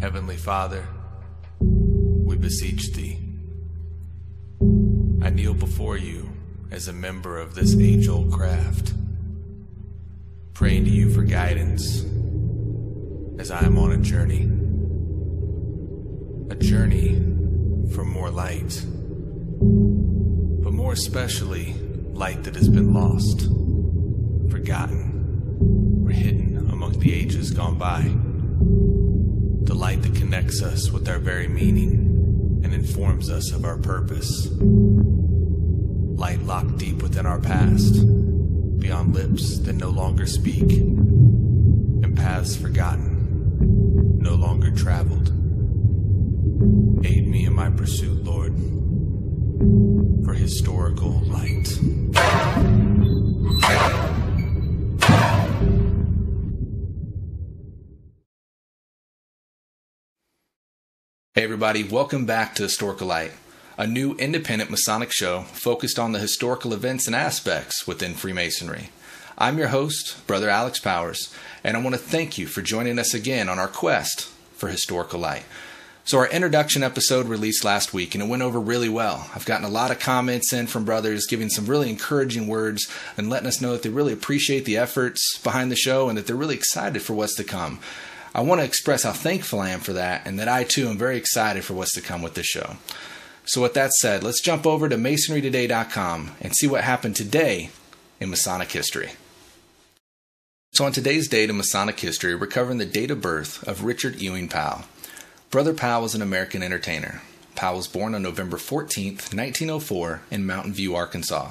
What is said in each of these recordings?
Heavenly Father, we beseech thee. I kneel before you as a member of this age old craft, praying to you for guidance as I am on a journey. A journey for more light, but more especially, light that has been lost, forgotten, or hidden among the ages gone by. The light that connects us with our very meaning and informs us of our purpose. Light locked deep within our past, beyond lips that no longer speak, and paths forgotten, no longer traveled. Aid me in my pursuit, Lord, for historical light. Hey, everybody, welcome back to Historical Light, a new independent Masonic show focused on the historical events and aspects within Freemasonry. I'm your host, Brother Alex Powers, and I want to thank you for joining us again on our quest for historical light. So, our introduction episode released last week and it went over really well. I've gotten a lot of comments in from brothers giving some really encouraging words and letting us know that they really appreciate the efforts behind the show and that they're really excited for what's to come. I want to express how thankful I am for that and that I too am very excited for what's to come with this show. So, with that said, let's jump over to masonrytoday.com and see what happened today in Masonic history. So, on today's date in Masonic history, we're covering the date of birth of Richard Ewing Powell. Brother Powell was an American entertainer. Powell was born on November 14, 1904, in Mountain View, Arkansas.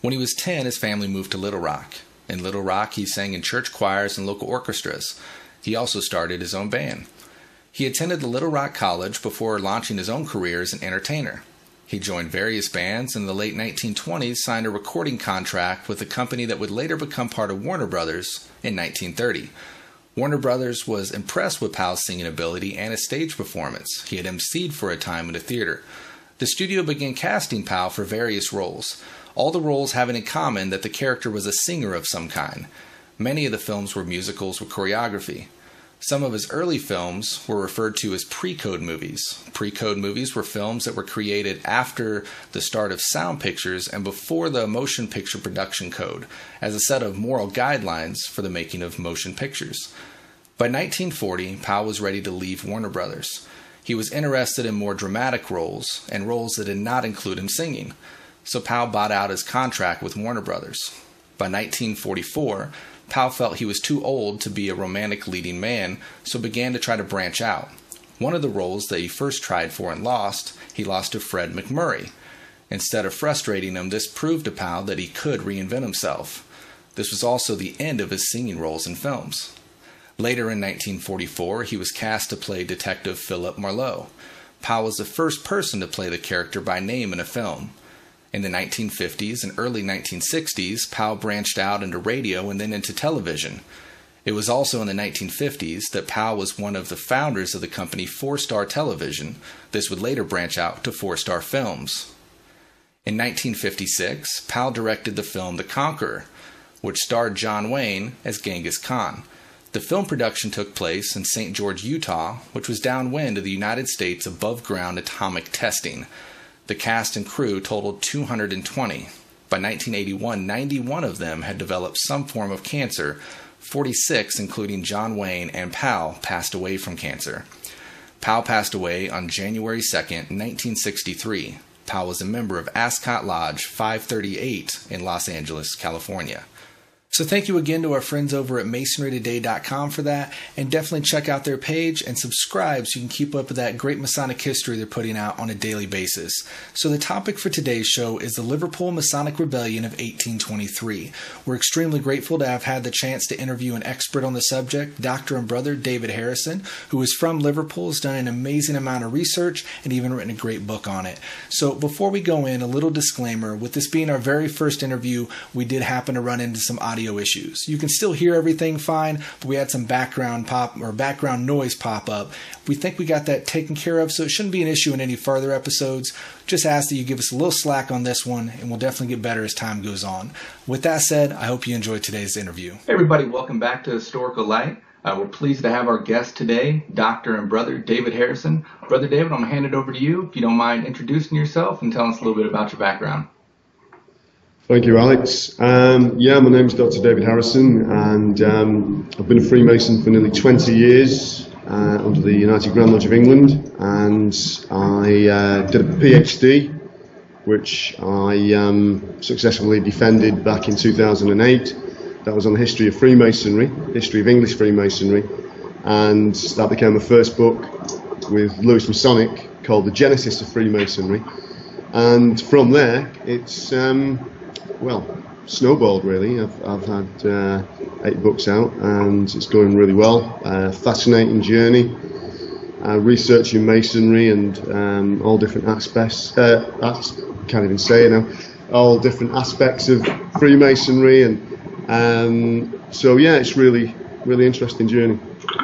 When he was 10, his family moved to Little Rock. In Little Rock, he sang in church choirs and local orchestras. He also started his own band. He attended the Little Rock College before launching his own career as an entertainer. He joined various bands and in the late 1920s signed a recording contract with a company that would later become part of Warner Brothers in 1930. Warner Brothers was impressed with Powell's singing ability and his stage performance. He had emceed for a time in a theater. The studio began casting Powell for various roles, all the roles having in common that the character was a singer of some kind. Many of the films were musicals with choreography. Some of his early films were referred to as pre code movies. Pre code movies were films that were created after the start of sound pictures and before the motion picture production code, as a set of moral guidelines for the making of motion pictures. By 1940, Powell was ready to leave Warner Brothers. He was interested in more dramatic roles and roles that did not include him singing, so Powell bought out his contract with Warner Brothers. By 1944, Powell felt he was too old to be a romantic leading man, so began to try to branch out. One of the roles that he first tried for and lost, he lost to Fred MacMurray. Instead of frustrating him, this proved to Powell that he could reinvent himself. This was also the end of his singing roles in films. Later in 1944, he was cast to play Detective Philip Marlowe. Powell was the first person to play the character by name in a film. In the 1950s and early 1960s, Powell branched out into radio and then into television. It was also in the 1950s that Powell was one of the founders of the company Four Star Television. This would later branch out to Four Star Films. In 1956, Powell directed the film The Conqueror, which starred John Wayne as Genghis Khan. The film production took place in St. George, Utah, which was downwind of the United States above ground atomic testing. The cast and crew totaled 220. By 1981, 91 of them had developed some form of cancer. 46, including John Wayne and Powell, passed away from cancer. Powell passed away on January 2, 1963. Powell was a member of Ascot Lodge 538 in Los Angeles, California. So thank you again to our friends over at masonrytoday.com for that. And definitely check out their page and subscribe so you can keep up with that great Masonic history they're putting out on a daily basis. So the topic for today's show is the Liverpool Masonic Rebellion of 1823. We're extremely grateful to have had the chance to interview an expert on the subject, Dr. and brother David Harrison, who is from Liverpool, has done an amazing amount of research and even written a great book on it. So before we go in, a little disclaimer, with this being our very first interview, we did happen to run into some audio audio issues. You can still hear everything fine, but we had some background pop or background noise pop up. We think we got that taken care of, so it shouldn't be an issue in any further episodes. Just ask that you give us a little slack on this one, and we'll definitely get better as time goes on. With that said, I hope you enjoyed today's interview. Hey everybody, welcome back to Historical Light. Uh, we're pleased to have our guest today, Doctor and Brother David Harrison. Brother David, I'm going to hand it over to you if you don't mind introducing yourself and telling us a little bit about your background. Thank you, Alex. Um, yeah, my name is Dr. David Harrison, and um, I've been a Freemason for nearly 20 years uh, under the United Grand Lodge of England, and I uh, did a PhD, which I um, successfully defended back in 2008 that was on the history of Freemasonry, history of English Freemasonry, and that became my first book with Lewis Masonic called The Genesis of Freemasonry. And from there, it's, um, well, snowballed really. I've, I've had uh, eight books out and it's going really well. Uh, fascinating journey. Uh, researching masonry and um, all different aspects. Uh, I can't even say it now. All different aspects of Freemasonry and um, so yeah, it's really really interesting journey.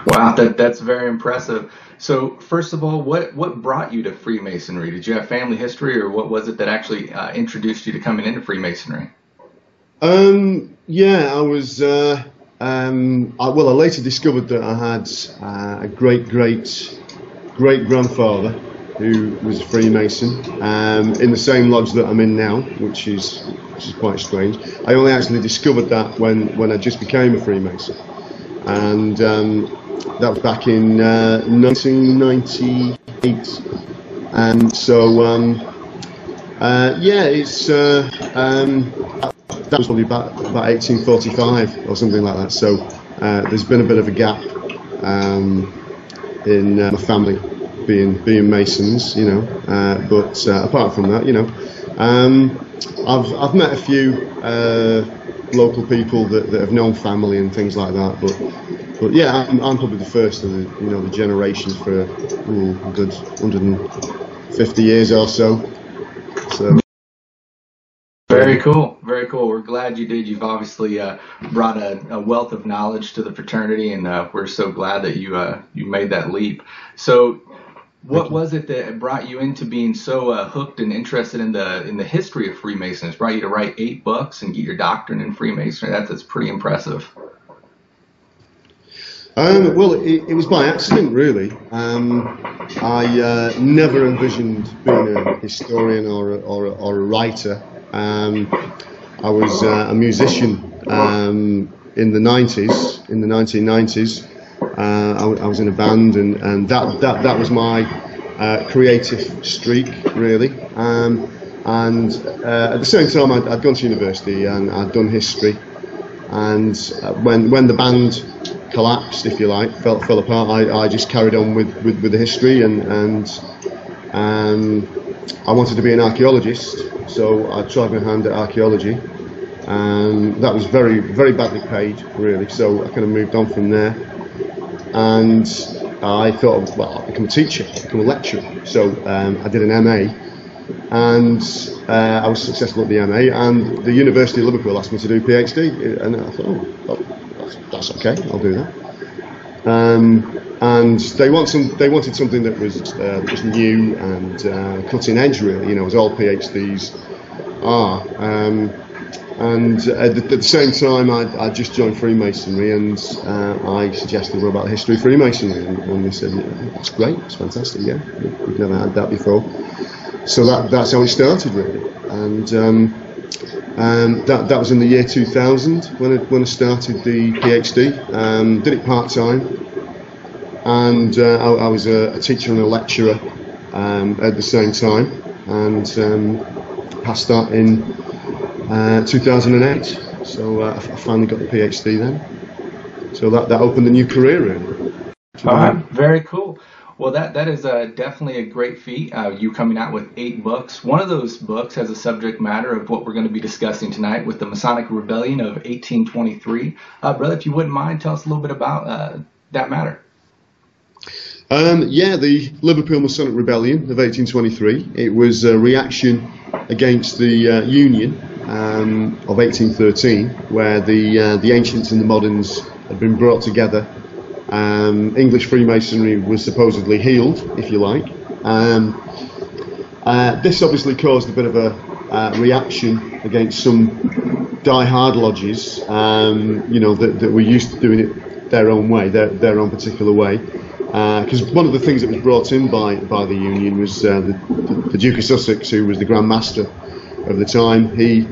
Wow, that that's very impressive. So first of all, what what brought you to Freemasonry? Did you have family history, or what was it that actually uh, introduced you to coming into Freemasonry? Um, yeah, I was. Uh, um, I, well, I later discovered that I had uh, a great great great grandfather who was a Freemason um, in the same lodge that I'm in now, which is which is quite strange. I only actually discovered that when, when I just became a Freemason, and um, that was back in uh, 1998. And so, um, uh, yeah, it's uh, um, that was probably about, about 1845 or something like that. So uh, there's been a bit of a gap um, in uh, my family being being Masons, you know. Uh, but apart from that, you know. Um, I've I've met a few local people that, that have known family and things like that, but but yeah, I'm, I'm probably the first of the you know the generations for ooh, a good 150 years or so. So. Very cool, very cool. We're glad you did. You've obviously uh, brought a, a, wealth of knowledge to the fraternity, and uh, we're so glad that you uh, you made that leap. So what was it that brought you into being so uh, hooked and interested in the in the history of Freemasons? Brought you to write eight books and get your doctorate in Freemasonry. That's that's pretty impressive. Um, well, it, it, was by accident, really. Um, I uh, never envisioned being a historian or a, or a, or a writer. Um, I was uh, a musician um, in the 90s, in the 1990s. Uh, I, I, was in a band, and, and that, that, that was my uh, creative streak, really. Um, and uh, at the same time, I'd, I'd, gone to university and I'd done history. And uh, when, when the band collapsed, if you like, fell, fell apart, I, I just carried on with, with, with the history and, and um, I wanted to be an archaeologist, so I tried my hand at archaeology. And that was very, very badly paid, really, so I kind of moved on from there and I thought, well, I'll become a teacher, I'll become a lecturer. So um, I did an MA, and uh, I was successful at the MA, and the University of Liverpool asked me to do PhD, and I thought, oh, that's, that's, okay, I'll do that. Um, and they want some, they wanted something that was uh, new and uh, cutting edge, really. You know, as all PhDs are. Um, and at the, at the same time, I, I just joined Freemasonry, and uh, I suggested about the history of Freemasonry, and, and they said, "That's great, it's fantastic. Yeah, we've never had that before." So that that's how it started, really, and um, um, that that was in the year 2000 when I, when I started the PhD. Um, did it part time, and uh, I, I, was a, a, teacher and a lecturer um, at the same time, and um, passed that in uh, 2008. So uh, I finally got the PhD then. So that, that opened a new career really. All right, very cool. Well, that that is uh, definitely a great feat. Uh, you coming out with eight books. One of those books has a subject matter of what we're going to be discussing tonight with the Masonic Rebellion of 1823. Uh, brother, if you wouldn't mind, tell us a little bit about uh, that matter. Um, yeah, the Liverpool Masonic Rebellion of 1823. It was a reaction against the uh, Union um, of 1813, where the uh, the ancients and the moderns had been brought together. Um, English Freemasonry was supposedly healed, if you like. Um, uh, this obviously caused a bit of a uh, reaction against some die-hard lodges, um, you know, that, that were used to doing it their own way, their, their own particular way. Because uh, one of the things that was brought in by, by the Union was uh, the, the, the, Duke of Sussex, who was the Grand Master of the time. He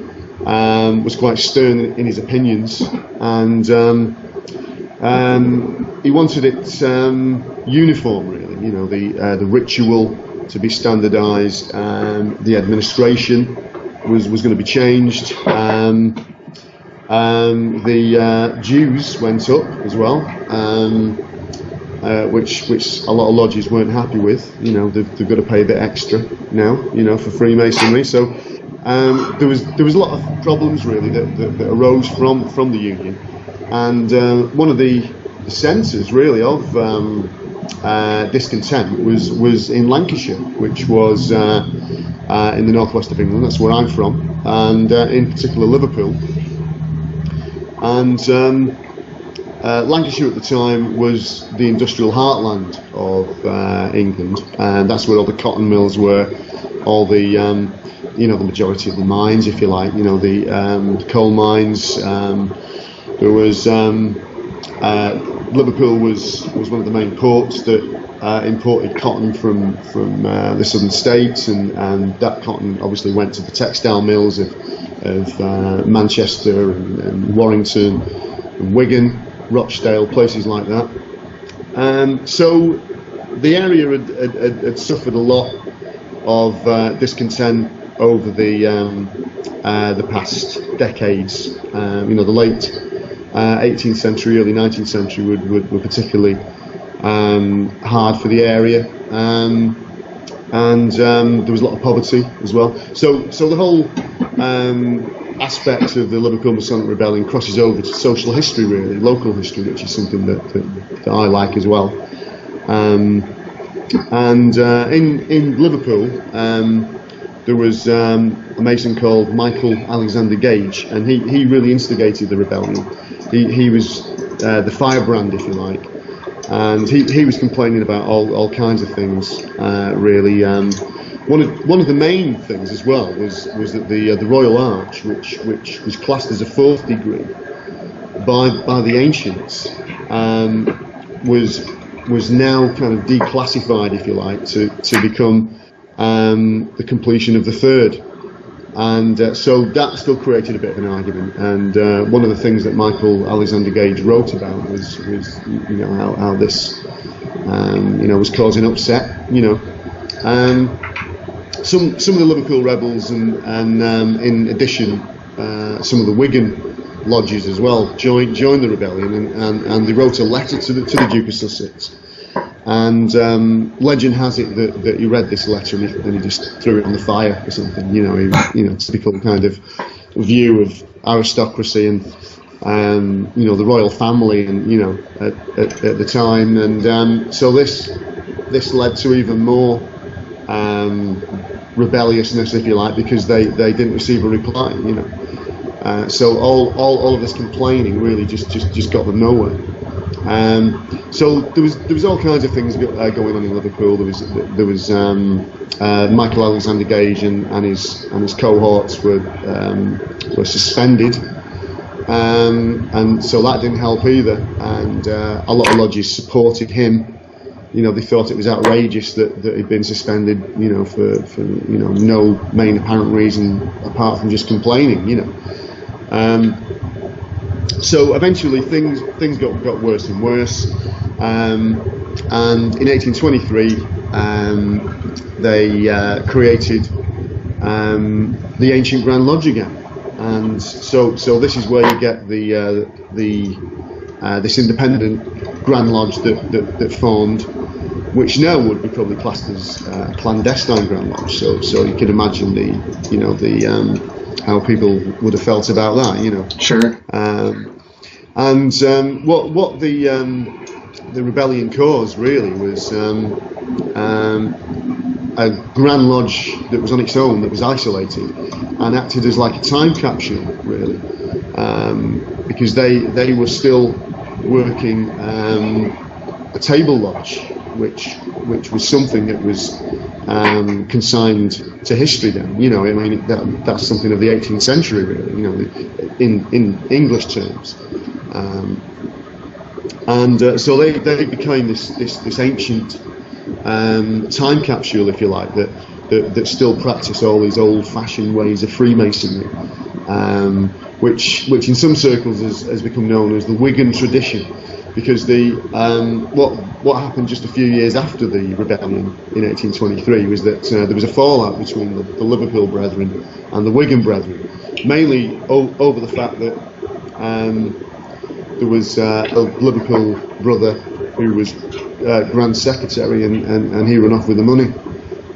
um, was quite stern in his opinions, and um, um, he wanted it um, uniform, really. You know, the uh, the ritual to be standardised. The administration was was going to be changed. The uh, dues went up as well, uh, which which a lot of lodges weren't happy with. You know, they've, they've got to pay a bit extra now. You know, for Freemasonry. So um, there was there was a lot of problems really that, that, that arose from from the union, and uh, one of the, centres really of um, uh, discontent was was in Lancashire, which was uh, uh, in the northwest of England. That's where I'm from, and uh, in particular Liverpool. And um, uh, Lancashire at the time was the industrial heartland of England, and that's where all the cotton mills were, all the um, you know the majority of the mines, if you like, you know the, um, the coal mines. Um, there was um, Liverpool was, was one of the main ports that uh, imported cotton from from uh, the southern states, and, and that cotton obviously went to the textile mills of, of uh, Manchester and, and, Warrington, and Wigan, Rochdale, places like that. Um, so the area had, had, had, suffered a lot of uh, discontent over the um, uh, the past decades. Um, you know, the late 18th uh, century, early 19th century were, were, were particularly um, hard for the area. Um, and um, there was a lot of poverty as well. So, so the whole um, aspect of the Liverpool Masonic Rebellion crosses over to social history, really, local history, which is something that, that, that I like as well. And uh, in in Liverpool, there was um, a Mason called Michael Alexander Gage, and he, he really instigated the rebellion. He, he was uh, the firebrand, if you like, and he, he was complaining about all, all kinds of things, uh, really. Um, one of one of the main things as well was was that the uh, the Royal Arch, which which was classed as a fourth degree by by the ancients, um, was was now kind of declassified, if you like, to to become um, the completion of the third. And uh, so that still created a bit of an argument. And uh, one of the things that Michael Alexander Gage wrote about was, was you know, how, how this, um, you know, was causing upset. You know, um, some some of the Liverpool rebels, and, and um, in addition, uh, some of the Wigan lodges as well joined joined the rebellion, and, and, and they wrote a letter to the to the Duke of Sussex and um, legend has it that, that he read this letter and he, and he, just threw it on the fire or something. You know, he, you know, typical kind of view of aristocracy and um, you know the royal family and you know at, at, at the time. And um, so this this led to even more um, rebelliousness, if you like, because they, they didn't receive a reply. You know, uh, so all, all all of this complaining really just just just got them nowhere. Um, so there was there was all kinds of things uh, going on in Liverpool. There was there was um, uh, Michael Alexander Gage and, and, his and his cohorts were um, were suspended, um, and so that didn't help either. And uh, a lot of lodges supported him. You know, they thought it was outrageous that, that he'd been suspended. You know, for, for you know no main apparent reason apart from just complaining. You know. So eventually things things got, got worse and worse. Um, and in 1823, um, they uh, created um, the ancient Grand Lodge again. And so, so this is where you get the uh, the uh, this independent Grand Lodge that, that, that, formed, which now would be probably classed as a uh, clandestine Grand Lodge. So, so you can imagine the you know the um, how people would have felt about that, you know. Sure. Um, and um, what what the um, the rebellion caused really was um, um, a Grand Lodge that was on its own, that was isolated, and acted as like a time capsule, really, um, because they they were still working um, a table lodge, which which was something that was um, consigned to history. Then, you know, I mean, that, that's something of the 18th century, really, you know, in in English terms. Um, and uh, so they, they became this, this, this ancient um, time capsule, if you like, that, that, that still practice all these old-fashioned ways of Freemasonry, um, which which in some circles has, has become known as the Wigan tradition, because the um, what what happened just a few years after the rebellion in 1823 was that uh, there was a fallout between the, the, Liverpool Brethren and the Wigan Brethren, mainly o- over the fact that um, there was uh, a Liverpool brother who was uh, Grand Secretary and, and, and he ran off with the money.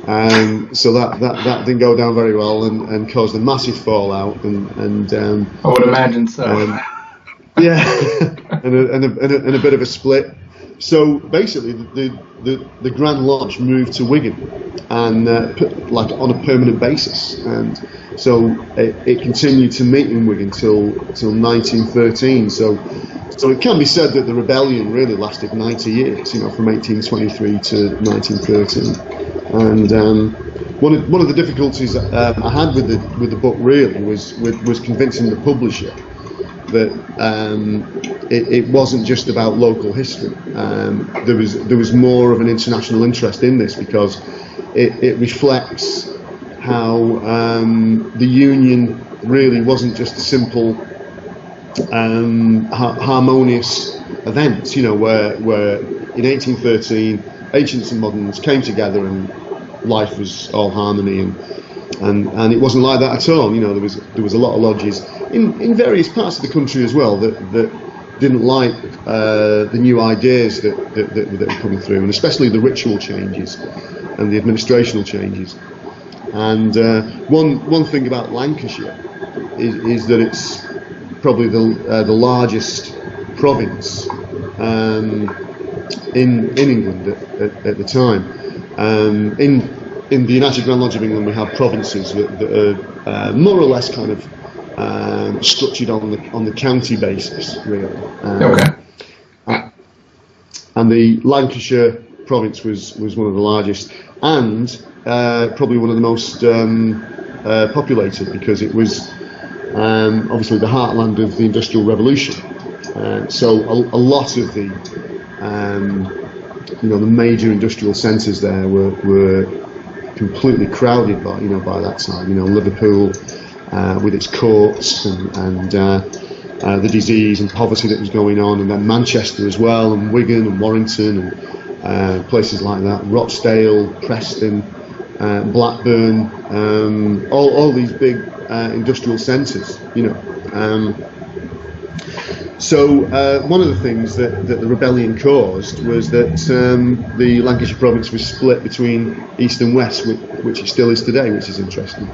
Um, so that, that, that didn't go down very well and, and caused a massive fallout. And, and um, I would imagine so. Yeah, and, a, and, a, and, a, and, a, bit of a split. So basically, the, the, the Grand Lodge moved to Wigan, and uh, put, like on a permanent basis, and so it, it continued to meet in Wigan till till 1913. So so it can be said that the rebellion really lasted 90 years, you know, from 1823 to 1913. And um, one of one of the difficulties um, I had with the with the book really was with, was convincing the publisher that um, it, it, wasn't just about local history. Um, there was there was more of an international interest in this because it, it reflects how um, the union really wasn't just a simple um, ha- harmonious event, you know, where, where in 1813 ancients and moderns came together and life was all harmony and and, and it wasn't like that at all. You know, there was there was a lot of lodges in, in various parts of the country as well that, that didn't like uh, the new ideas that, that, that, that were coming through, and especially the ritual changes and the administrational changes. And uh, one one thing about Lancashire is, is that it's probably the uh, the largest province um, in in England at, at, at the time. Um, in in the United Grand Lodge of England, we have provinces that, that are uh, more or less kind of um, structured on the on the county basis, really. Um, okay. and the Lancashire province was was one of the largest, and uh, probably one of the most um, uh, populated because it was um, obviously the heartland of the Industrial Revolution. Uh, so a, a, lot of the um, you know the major industrial centres there were, were completely crowded by you know by that time. You know Liverpool uh, with its courts and, and uh, uh, the disease and poverty that was going on, and then Manchester as well, and Wigan and Warrington and uh, places like that, Rochdale, Preston, uh, Blackburn, um, all all these big uh, industrial centres, you know. Um, so uh, one of the things that, that the rebellion caused was that um, the Lancashire province was split between east and west, which, which it still is today, which is interesting.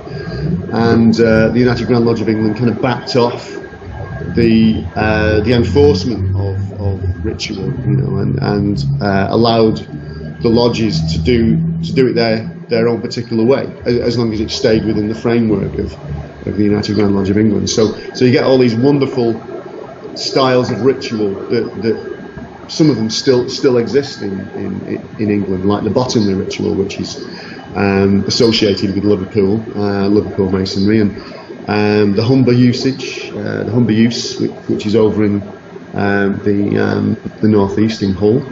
And uh, the United Grand Lodge of England kind of backed off the uh, the enforcement of, of ritual, you know, and, and uh, allowed the lodges to do to do it their their own particular way, as long as it stayed within the framework of, of the United Grand Lodge of England. So, so you get all these wonderful styles of ritual that, that some of them still still exist in, in, in England, like the Bottomley ritual, which is um, associated with Liverpool, uh, Liverpool masonry, and um, the Humber usage, uh, the Humber use, which, which is over in um, the um, the northeast in Hull.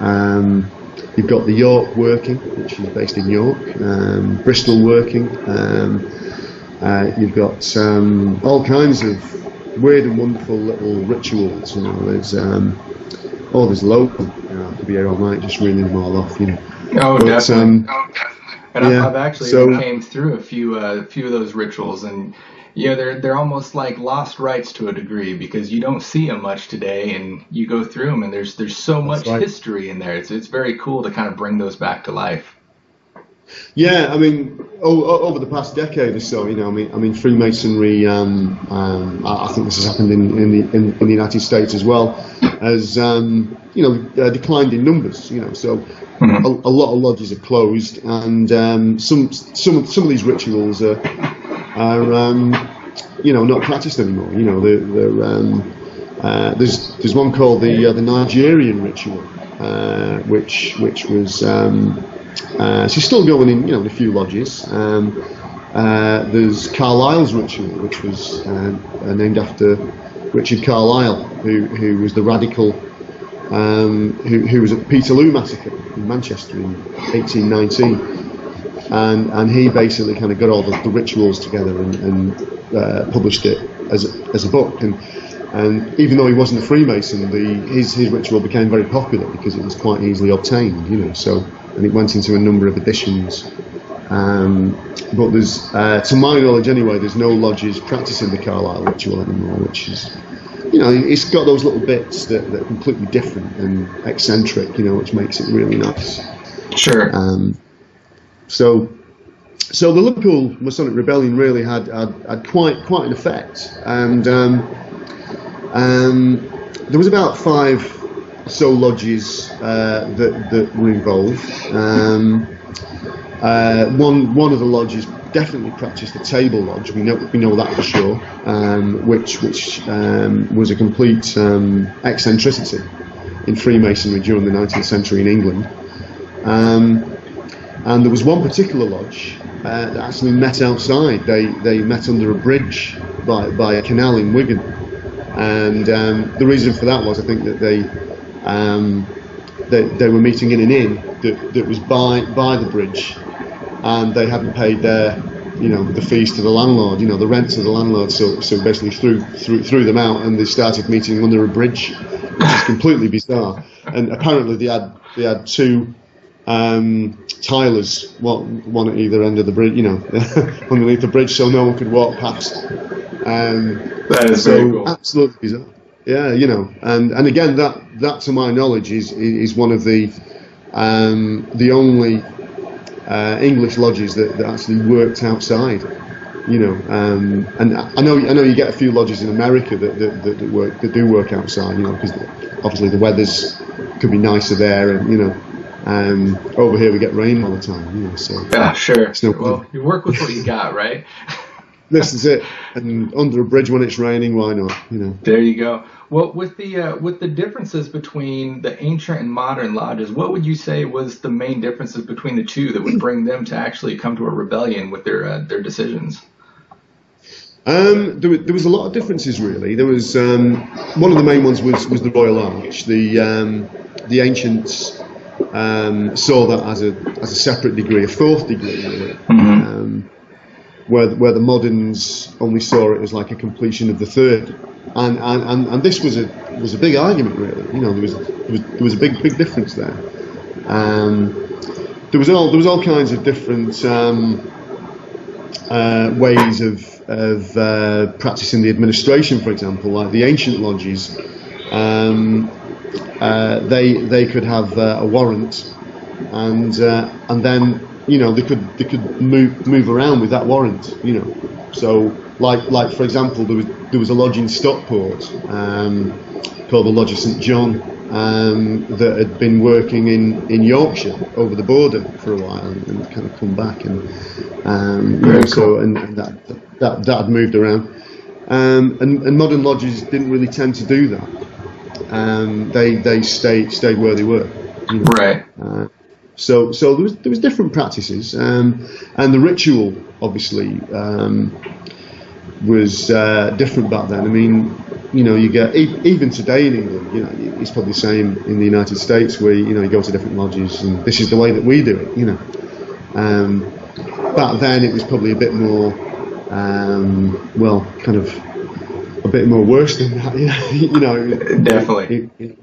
Um, You've got the York working, which is based in York, um, Bristol working. Uh, you've got all kinds of weird and wonderful little rituals. You know, there's um, oh, there's local. You know, I could be here all night just reeling them all off. You know. Oh, but, definitely. Um, oh, definitely. And yeah, I've, I've, actually so, came through a few uh, few of those rituals, and yeah, they're they're almost like lost rites to a degree because you don't see them much today, and you go through them, and there's there's so much right. history in there. It's it's very cool to kind of bring those back to life. Yeah, I mean, over the past decade or so, you know, I mean, I mean, Freemasonry. Um, um, I think this has happened in in the, in, in the United States as well, has um, you know uh, declined in numbers. You know, so mm-hmm. a, a, lot of lodges are closed, and um, some some some of these rituals are are um, you know not practiced anymore. You know, they're, they're um, uh, there's there's one called the uh, the Nigerian ritual, uh, which which was um, uh, she's still going in you know in a few lodges. Um, uh, there's Carlile's ritual, which was uh, named after Richard Carlile, who who was the radical um, who, who was at Peterloo massacre in Manchester in 1819 and and he basically kind of got all the, the rituals together and, and uh, published it as a, as a book and and even though he wasn't a Freemason, the, his his ritual became very popular because it was quite easily obtained, you know. So and it went into a number of editions. Um, but there's, uh, to my knowledge anyway, there's no lodges practicing the Carlile ritual anymore, which is, you know, it's got those little bits that, that are completely different and eccentric, you know, which makes it really nice. Sure. Um, so, so the Liverpool Masonic Rebellion really had had, had quite quite an effect, and um, um, there was about five soul lodges uh, that that were involved. Um, uh, one one of the lodges definitely practiced the table lodge. We know we know that for sure, um, which which um, was a complete um, eccentricity in Freemasonry during the 19th century in England. Um, and there was one particular lodge uh, that actually met outside. They they met under a bridge by by a canal in Wigan, and um, the reason for that was I think that they. Um, they, they were meeting in an inn that, that was by by the bridge, and they hadn't paid their you know the fees to the landlord, you know the rent to the landlord. So so basically threw threw, threw them out, and they started meeting under a bridge, which is completely bizarre. And apparently they had they had two um, tilers, one, one at either end of the bridge, you know, underneath the bridge, so no one could walk past. Um, that is so very cool. Absolutely bizarre. Yeah, you know, and, and again, that that to my knowledge is is one of the um, the only uh, English lodges that, that actually worked outside. You know, um, and I know I know you get a few lodges in America that, that, that, that work that do work outside. You know, because obviously the weather's could be nicer there, and you know, um, over here we get rain all the time, you know. So yeah, sure. No well, you work with what you got, right? this is it. And under a bridge when it's raining, why not? You know. There you go. Well, with the uh, with the differences between the ancient and modern lodges, what would you say was the main differences between the two that would bring them to actually come to a rebellion with their uh, their decisions? Um, there, there, was a lot of differences, really. There was um, one of the main ones was, was the Royal Arch. The um, the ancients um, saw that as a as a separate degree, a fourth degree, really, mm-hmm. Where where the moderns only saw it as like a completion of the third, and and, and, and this was a was a big argument, really. You know, there was there was, there was a big big difference there. Um, there was all there was all kinds of different um, uh, ways of of uh, practicing the administration, for example, like the ancient lodges. Um, uh, they they could have uh, a warrant, and uh, and then you know they could they could move move around with that warrant. You know, so like like for example, there was there was a lodge in Stockport um, called the Lodge of St John. Um, that had been working in, in Yorkshire over the border for a while and, and kind of come back and um, you know, so and, and that, that that had moved around um, and, and modern lodges didn't really tend to do that um, they they stayed stayed where they were. You know? Right. Uh, so so there was there was different practices, um, and the ritual obviously um, was uh, different back then. I mean, you know, you get even today in England, you know, it's probably the same in the United States where you know you go to different lodges and this is the way that we do it. You know, um, back then it was probably a bit more, um, well, kind of a bit more worse than that. You know, definitely. It, it,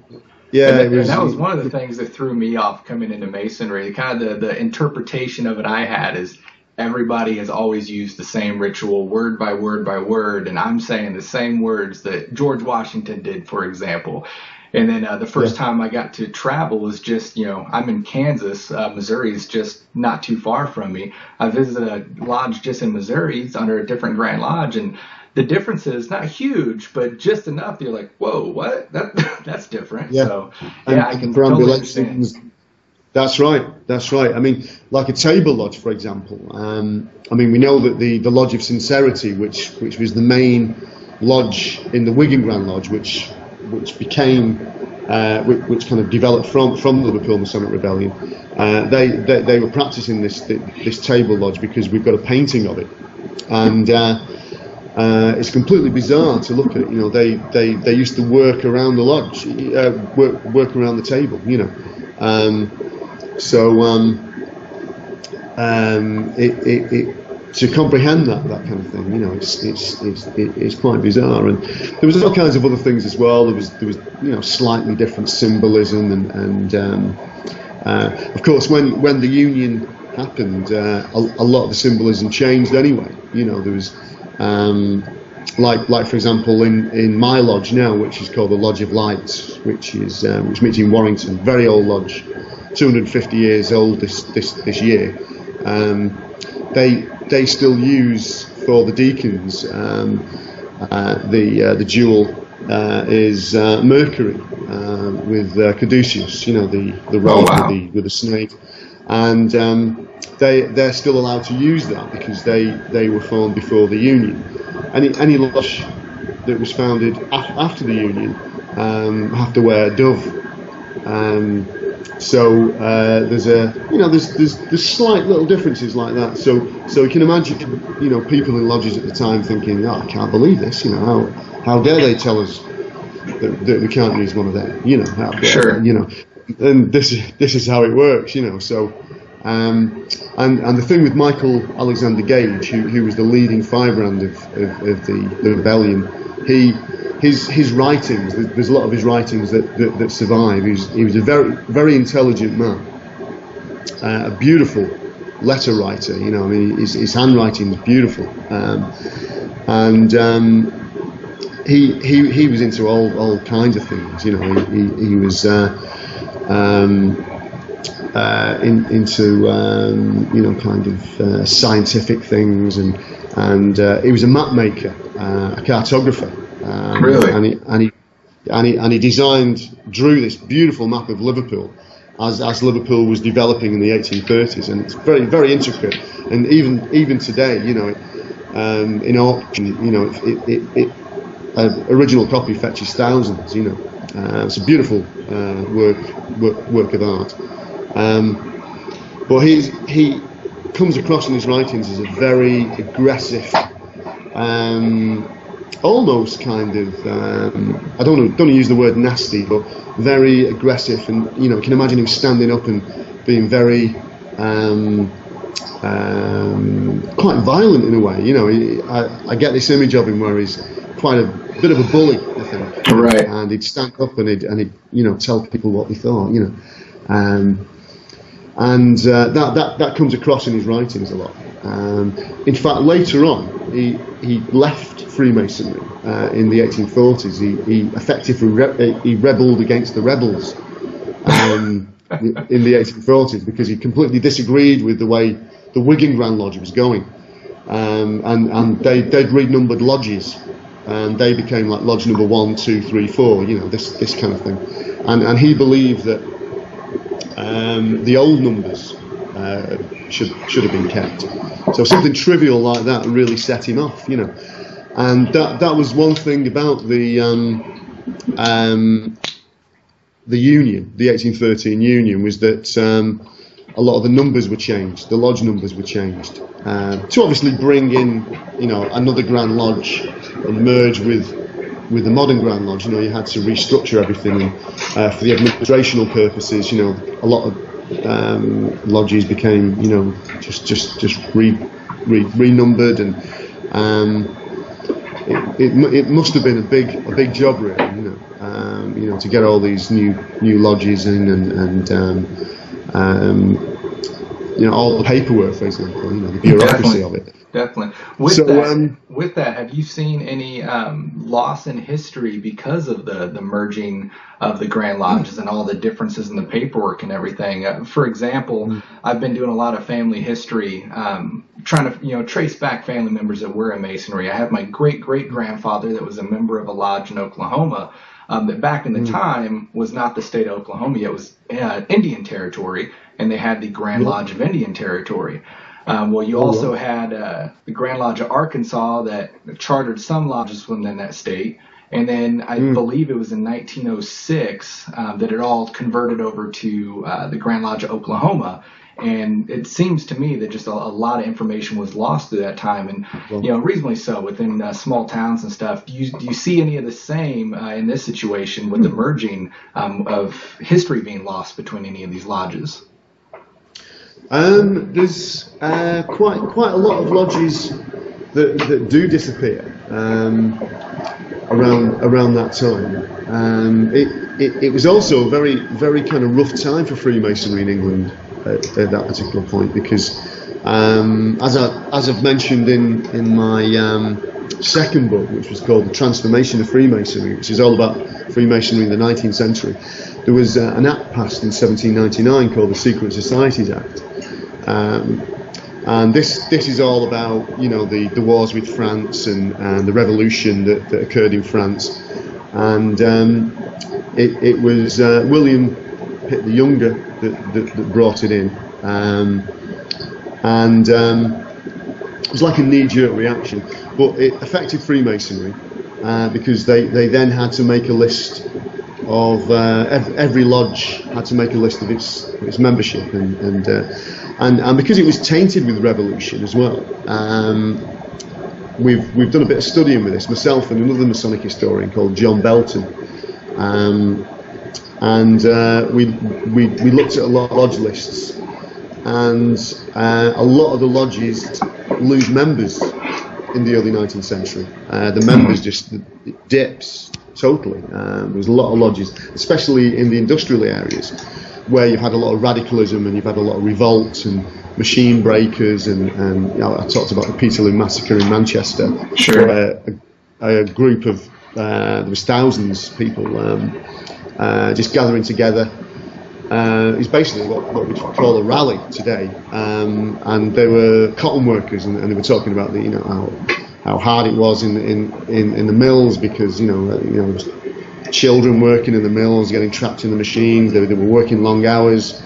yeah, and, was, that was one of the things that threw me off coming into masonry. Kind of the, the interpretation of it I had is everybody has always used the same ritual word by word by word, and I'm saying the same words that George Washington did, for example. And then uh, the first yeah. time I got to travel was just, you know, I'm in Kansas. Uh, Missouri is just not too far from me. I visited a lodge just in Missouri. It's under a different Grand Lodge. And the difference is not huge, but just enough. You're like, whoa, what? That that's different. Yeah. So yeah, and I can totally understand. That's right. That's right. I mean, like a table lodge, for example. Um, I mean, we know that the, the Lodge of Sincerity, which which was the main lodge in the Wigan Grand Lodge, which which became uh, which, which, kind of developed from from the Liverpool Masonic Rebellion. Uh, they, they, they were practicing this this table lodge because we've got a painting of it, and uh, uh, it's completely bizarre to look at it. You know, they, they, they used to work around the lodge, uh, work work around the table. You know, um, so um, um, it, it, it, to comprehend that that kind of thing, you know, it's it's it's, it's quite bizarre. And there was all kinds of other things as well. There was there was you know slightly different symbolism and and um, uh, of course when when the union happened, uh, a, a, lot of the symbolism changed anyway. You know, there was um, like, like for example, in, in my lodge now, which is called the Lodge of Lights, which is um, which meets in Warrington, very old lodge, 250 years old this this, this year. Um, they they still use for the deacons um, uh, the uh, the jewel uh, is uh, Mercury uh, with uh, caduceus, you know the the rod oh, wow. with the with the snake, and um, they they're still allowed to use that because they they were formed before the union. Any any lodge that was founded af- after the union um, have to wear a dove. Um, so uh, there's a you know there's, there's there's slight little differences like that. So so you can imagine you know people in lodges at the time thinking, oh, I can't believe this. You know how how dare they tell us that, that we can't use one of them? You know how dare, sure. you know. And this this is how it works. You know so. Um, and, and the thing with Michael Alexander Gage, who, who was the leading firebrand of, of, of the, the rebellion, he his his writings. There's a lot of his writings that that, that survive. He was, he was a very very intelligent man, uh, a beautiful letter writer. You know, I mean, his, his handwriting is beautiful, um, and um, he he he was into all all kinds of things. You know, he he, he was. Uh, um, uh, in, into um, you know kind of uh, scientific things and and uh, he was a map maker, uh, a cartographer. Um, really? And he, and he and he and he designed drew this beautiful map of Liverpool as as Liverpool was developing in the 1830s, and it's very very intricate. And even even today, you know, um, in auction, you know, it, it, it uh, original copy fetches thousands. You know, uh, it's a beautiful uh, work, work work of art. Um, but he's, he comes across in his writings as a very aggressive, um, almost kind of um, I don't don't use the word nasty, but very aggressive, and you know, you can imagine him standing up and being very um, um, quite violent in a way. You know, he, I, I, get this image of him where he's quite a bit of a bully, I think. Right. And he'd stand up and he'd and he'd you know tell people what he thought. You know. Um, and uh, that, that, that comes across in his writings a lot. Um, in fact, later on, he, he left Freemasonry uh, in the 1840s. He, he effectively re- he rebelled against the rebels um, in the 1840s because he completely disagreed with the way the Wigan Grand Lodge was going. Um, and and they, they'd renumbered lodges, and they became like lodge number one, two, three, four, you know, this, this kind of thing. And, and he believed that um, the old numbers uh, should should have been kept. So something trivial like that really set him off, you know. And that that was one thing about the um, um, the union, the 1813 union, was that um, a lot of the numbers were changed, the lodge numbers were changed, uh, to obviously bring in, you know, another Grand Lodge and merge with with the modern Grand Lodge, you know, you had to restructure everything and, uh, for the administrational purposes. You know, a lot of um, lodges became, you know, just just just re, re renumbered, and um, it, it, it must have been a big a big job, really. You know, um, you know, to get all these new new lodges in and and um, um, you know all the paperwork, for example, you know, the bureaucracy Definitely. of it. Definitely. With so, that, um, with that, have you seen any um, loss in history because of the the merging of the Grand Lodges and all the differences in the paperwork and everything? Uh, for example, mm. I've been doing a lot of family history, um, trying to you know trace back family members that were in Masonry. I have my great great grandfather that was a member of a lodge in Oklahoma. Um, that back in the mm. time was not the state of Oklahoma it was uh, Indian territory, and they had the Grand Lodge of Indian Territory. Um, well, you oh, also had uh, the Grand Lodge of Arkansas that chartered some lodges within that state. And then I mm. believe it was in 1906 um, that it all converted over to uh, the Grand Lodge of Oklahoma. And it seems to me that just a, a lot of information was lost through that time, and well, you know, reasonably so within uh, small towns and stuff. Do you do you see any of the same uh, in this situation with the hmm. merging um, of history being lost between any of these lodges? Um, there's uh, quite quite a lot of lodges that, that do disappear um, around around that time. Um, it, it, it, was also a very very kind of rough time for Freemasonry in England at, at that particular point because, um, as I as I've mentioned in in my um, second book, which was called The Transformation of Freemasonry, which is all about Freemasonry in the 19th century, there was uh, an act passed in 1799 called the Secret Societies Act. Um, and this this is all about you know the, the wars with France and, and the revolution that, that occurred in France, and um, it, it was uh, William the Younger that, that, that brought it in, um, and um, it was like a knee-jerk reaction, but it affected Freemasonry uh, because they, they then had to make a list of uh, every, every, lodge had to make a list of its its membership and and uh, and, and because it was tainted with revolution as well. Um, we've we've done a bit of studying with this myself and another Masonic historian called John Belton, um, and uh, we, we we looked at a lot of lodge lists, and uh, a lot of the lodges lose members in the early 19th century. Uh, the members just dips totally. Um, there was a lot of lodges, especially in the industrial areas where you've had a lot of radicalism and you've had a lot of revolts and machine breakers and, and you know, I talked about the Peterloo massacre in Manchester. Sure. Where a, a group of uh, there was thousands of people um, uh, just gathering together. Uh, it's basically what, what we call a rally today, um, and they were cotton workers, and, and, they were talking about the you know how, how hard it was in, in, in, in the mills because you know you know children working in the mills, getting trapped in the machines. They, they were working long hours.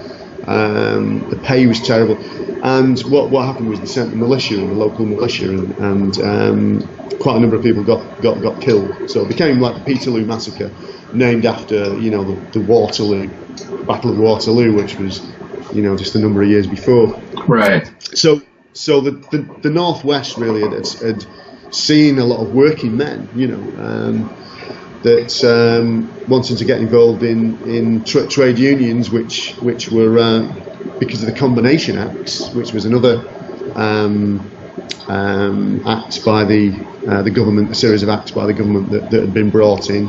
Um, the pay was terrible. And what, what happened was they sent the militia, the local militia, and, and um, quite a number of people got, got, got killed. So it became like the Peterloo Massacre, named after, you know, the, the Waterloo, Battle of Waterloo, which was, you know, just a number of years before. Right. So so the, the, the Northwest really had, had, seen a lot of working men, you know, um, that um, wanting to get involved in in tra- trade unions, which which were uh, because of the Combination Acts, which was another um, um, act by the uh, the government, a series of acts by the government that, that had been brought in.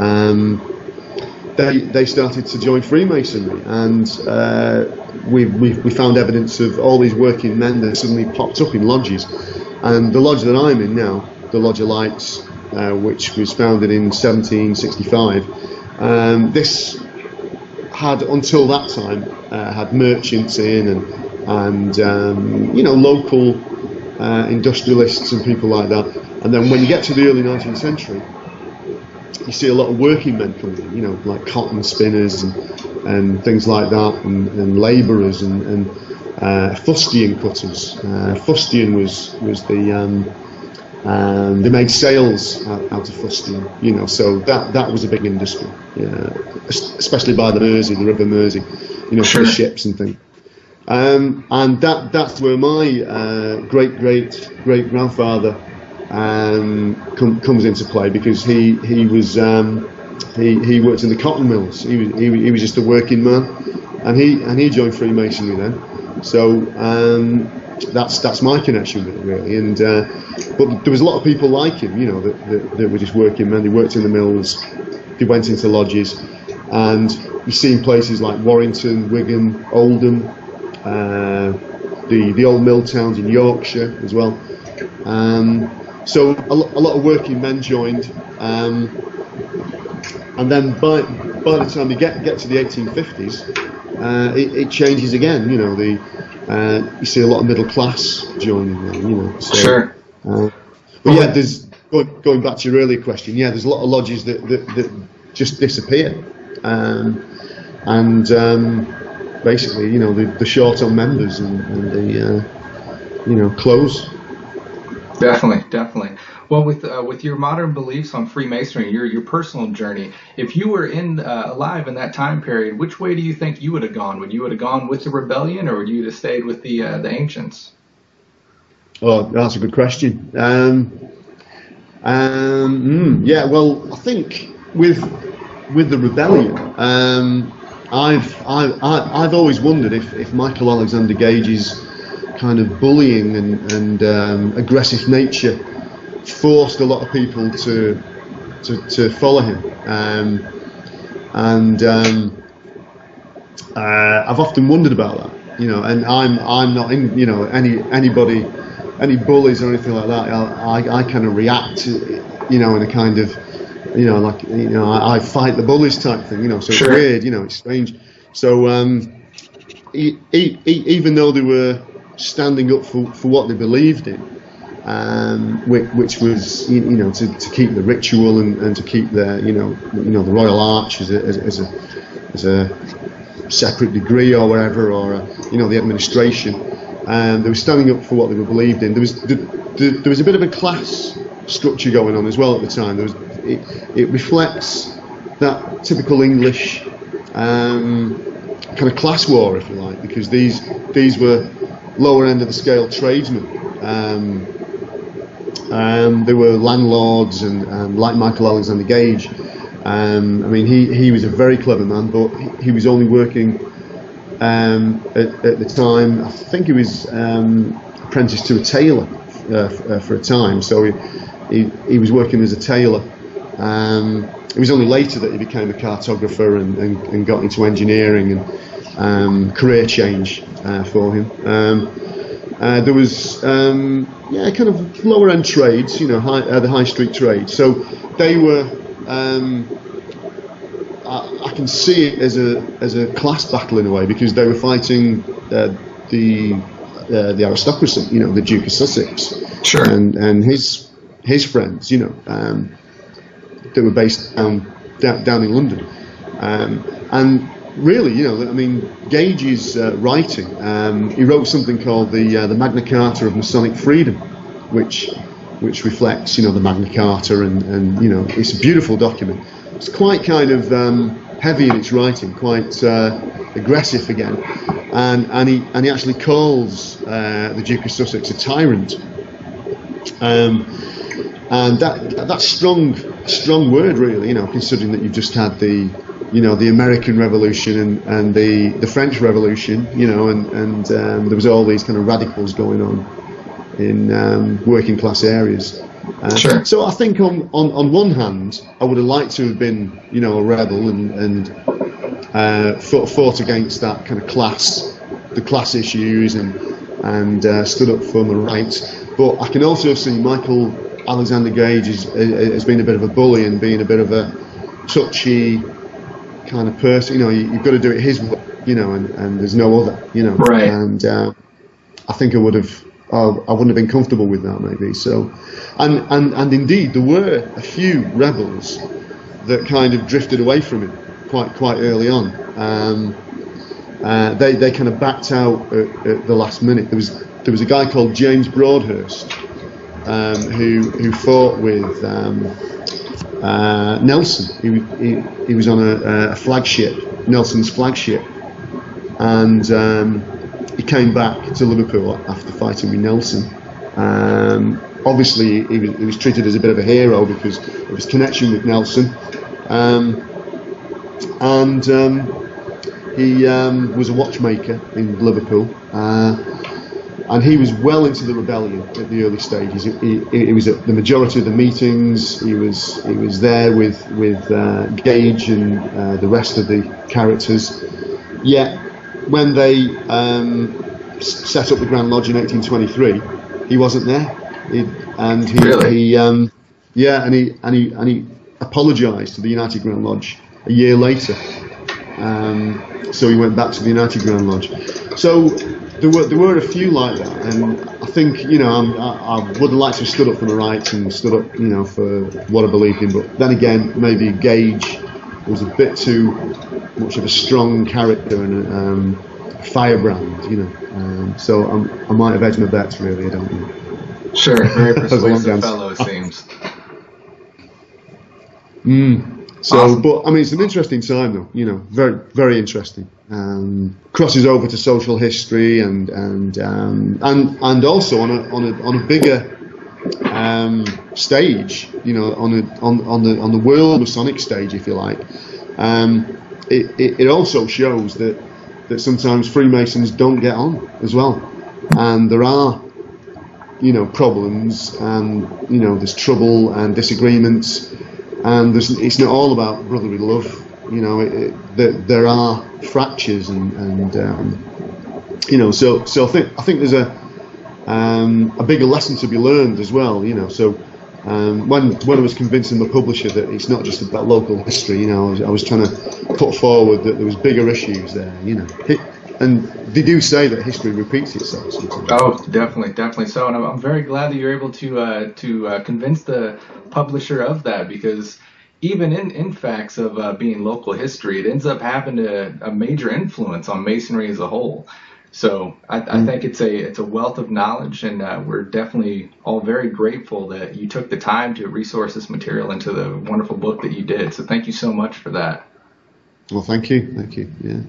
Um, they, they started to join Freemasonry, and uh, we, we, we found evidence of all these working men that suddenly popped up in lodges. And the lodge that I'm in now, the Lodge of Lights, uh, which was founded in 1765. Um, this had, until that time, uh, had merchants in and, and um, you know, local uh, industrialists and people like that. And then when you get to the early 19th century, you see a lot of working men coming in, you know, like cotton spinners and, and things like that, and, and labourers and, and uh, fustian cutters. Uh, fustian was was the um, um, they made sails out, out, of fustian, you know, so that that was a big industry, yeah, especially by the Mersey, the River Mersey, you know, for ships and things. Um, and that that's where my uh, great great great grandfather um, com- comes into play because he he was um, he, he worked in the cotton mills. He was he, he was just a working man, and he and he joined Freemasonry then. So um, that's that's my connection with it really. And uh, but there was a lot of people like him, you know, that, that, that, were just working men. They worked in the mills, they went into lodges, and you see in places like Warrington, Wigan, Oldham, uh, the the old mill towns in Yorkshire as well. Um, so a, a, lot of working men joined, um, and then by by the time you get get to the 1850s, uh, it, it changes again. You know the uh, you see a lot of middle class joining there, you know. So, sure. Uh, but yeah, there's going, going, back to your earlier question. Yeah, there's a lot of lodges that that, that just disappear, um, and um, basically, you know, the, the short on members and, and the, uh, you know, clothes. Definitely, definitely. Well, with uh, with your modern beliefs on Freemasonry, your your personal journey, if you were in uh, alive in that time period, which way do you think you would have gone? Would you would have gone with the rebellion, or would you have stayed with the uh, the ancients? Oh, that's a good question. Um, um, mm, yeah, well, I think with with the rebellion, um, I've I, I, I've always wondered if, if Michael Alexander Gage's kind of bullying and, and um, aggressive nature forced a lot of people to to, to follow him. Um, and um, uh, I've often wondered about that, you know. And I'm I'm not in, you know, any anybody, any bullies or anything like that. I I, I kind of react, you know, in a kind of, you know, like you know, I, I fight the bullies type thing, you know. So sure. it's weird, you know, it's strange. So um, he, he, even though they were standing up for, for what they believed in, um, which, which, was you, know to, to, keep the ritual and, and, to keep the you know you know the Royal Arch as a, as, as a, as a separate degree or whatever or a, you know the administration. And they were standing up for what they were believed in. There was the, the, there was a bit of a class structure going on as well at the time. There was it, it reflects that typical English um, kind of class war, if you like, because these these were lower end of the scale tradesmen. Um, um, there were landlords and um, like Michael Alexander Gage. Um, I mean, he, he was a very clever man, but he, was only working um, at, at, the time. I think he was um, apprenticed to a tailor uh, uh, for a time, so he, he, he was working as a tailor. Um, it was only later that he became a cartographer and, and, and got into engineering and career change uh, for him. Uh, there was um, yeah kind of lower end trades, you know, high, uh, the high street trade. So they were. Um, I, I, can see it as a as a class battle in a way because they were fighting uh, the uh, the aristocracy, you know, the Duke of Sussex, sure. and and his his friends, you know, um, that were based down down, down in London, um, and really, you know, I mean, Gage's uh, writing, um, he wrote something called the uh, the Magna Carta of Masonic Freedom, which which reflects, you know, the Magna Carta, and, and you know, it's a beautiful document. It's quite kind of um, heavy in its writing, quite uh, aggressive again, and and he and he actually calls uh, the Duke of Sussex a tyrant. Um, and that that's strong, strong word, really. You know, considering that you've just had the you know the American Revolution and, and the, the French Revolution, you know, and and um, there was all these kind of radicals going on in um, working class areas. Uh, sure. So I think on, on, on one hand, I would have liked to have been, you know, a rebel and and uh, fought, fought against that kind of class, the class issues, and and uh, stood up for my rights. But I can also see Michael Alexander Gage has, has been a bit of a bully and being a bit of a touchy kind of person. You know, you, have got to do it his way. You know, and, and there's no other. You know, right. And uh, I think I would have. I wouldn't have been comfortable with that maybe. So, and and and indeed there were a few rebels that kind of drifted away from him quite quite early on. Um, uh, they they kind of backed out at, at, the last minute. There was there was a guy called James Broadhurst um, who who fought with um, uh, Nelson. He, he, he, was on a, a, flagship, Nelson's flagship, and um, he came back to Liverpool after fighting with Nelson. Um, obviously, he was, he was, treated as a bit of a hero because of his connection with Nelson, um, and um, he um, was a watchmaker in Liverpool. Uh, and he was well into the rebellion at the early stages. He, he, he was at the majority of the meetings. He was he was there with with uh, Gage and uh, the rest of the characters. Yet when they um, set up the Grand Lodge in 1823, he wasn't there, he, and he, really? he um, yeah, and he and he and he apologised to the United Grand Lodge a year later. Um, so he went back to the United Grand Lodge. So there were there were a few like that, and I think you know I, I would have liked to have stood up for my rights and stood up you know for what I believed in. But then again, maybe Gage was a bit too much of a strong character, and um, firebrand, you know. Um, so I'm, i might have edged my bets, really. I don't know. Sure, very persuasive fellow, it seems. Mm. So, awesome. but I mean, it's an interesting time, though. You know, very, very interesting. Um, crosses over to social history and and um, and and also on a on a on a bigger um, stage. You know, on a on on the on the world Masonic stage, if you like. Um, it, it, it also shows that that sometimes Freemasons don't get on as well, and there are you know problems and you know there's trouble and disagreements and it's not all about brotherly love. You know, it, it, there, there, are fractures and, and um, you know, so so I think I think there's a um, a bigger lesson to be learned as well. You know, so um, when when I was convincing the publisher that it's not just about local history, you know, I was, I was trying to put forward that there was bigger issues there. You know, and they do say that history repeats itself. Sometimes. Oh, definitely, definitely so. And I'm, I'm very glad that you're able to uh, to uh, convince the publisher of that because even in, in facts of uh, being local history, it ends up having a, a, major influence on masonry as a whole. So I, I mm. think it's a it's a wealth of knowledge, and uh, we're definitely all very grateful that you took the time to resource this material into the wonderful book that you did. So thank you so much for that. Well, thank you, thank you. Yeah.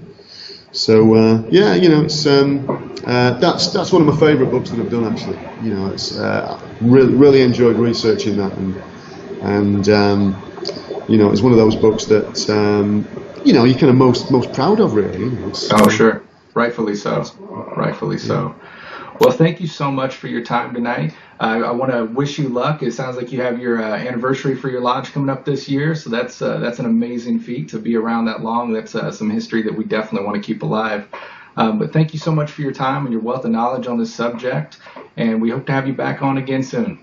So uh, yeah, you know, it's um, uh, that's that's one of my favourite books that I've done actually. You know, it's uh, really really enjoyed researching that, and and um, you know, it's one of those books that um, you know you're kind of most most proud of, really. Know, oh, sure, rightfully so, rightfully so. Well, thank you so much for your time tonight. Uh, I want to wish you luck. It sounds like you have your uh, anniversary for your lodge coming up this year, so that's uh, that's an amazing feat to be around that long. That's uh, some history that we definitely want to keep alive. Um, but thank you so much for your time and your wealth of knowledge on this subject, and we hope to have you back on again soon.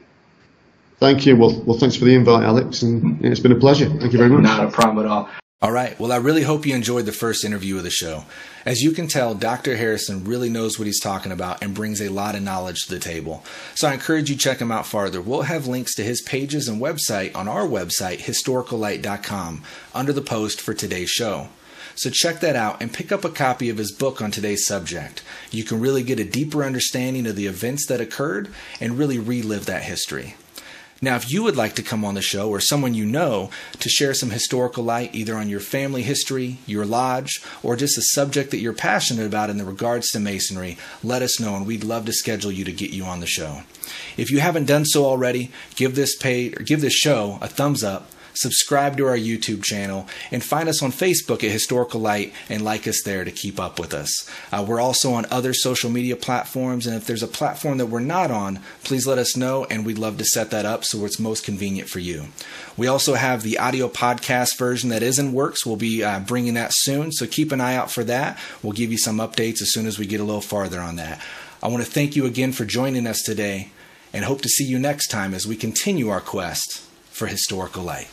Thank you. Well, well, thanks for the invite, Alex, and it's been a pleasure. Thank you very much. Not a problem at all. All right. Well, I really hope you enjoyed the first interview of the show. As you can tell, Dr. Harrison really knows what he's talking about and brings a lot of knowledge to the table. So I encourage you check him out farther. We'll have links to his pages and website on our website, historicallight.com, under the post for today's show. So check that out and pick up a copy of his book on today's subject. You can really get a deeper understanding of the events that occurred and really relive that history. Now, if you would like to come on the show or someone you know to share some historical light either on your family history, your lodge, or just a subject that you're passionate about in the regards to masonry, let us know and we'd love to schedule you to get you on the show. If you haven't done so already, give this page or give this show a thumbs up subscribe to our YouTube channel, and find us on Facebook at Historical Light and like us there to keep up with us. Uh, we're also on other social media platforms, and if there's a platform that we're not on, please let us know, and we'd love to set that up so it's most convenient for you. We also have the audio podcast version that is in works. We'll be uh, bringing that soon, so keep an eye out for that. We'll give you some updates as soon as we get a little farther on that. I want to thank you again for joining us today and hope to see you next time as we continue our quest for historical light.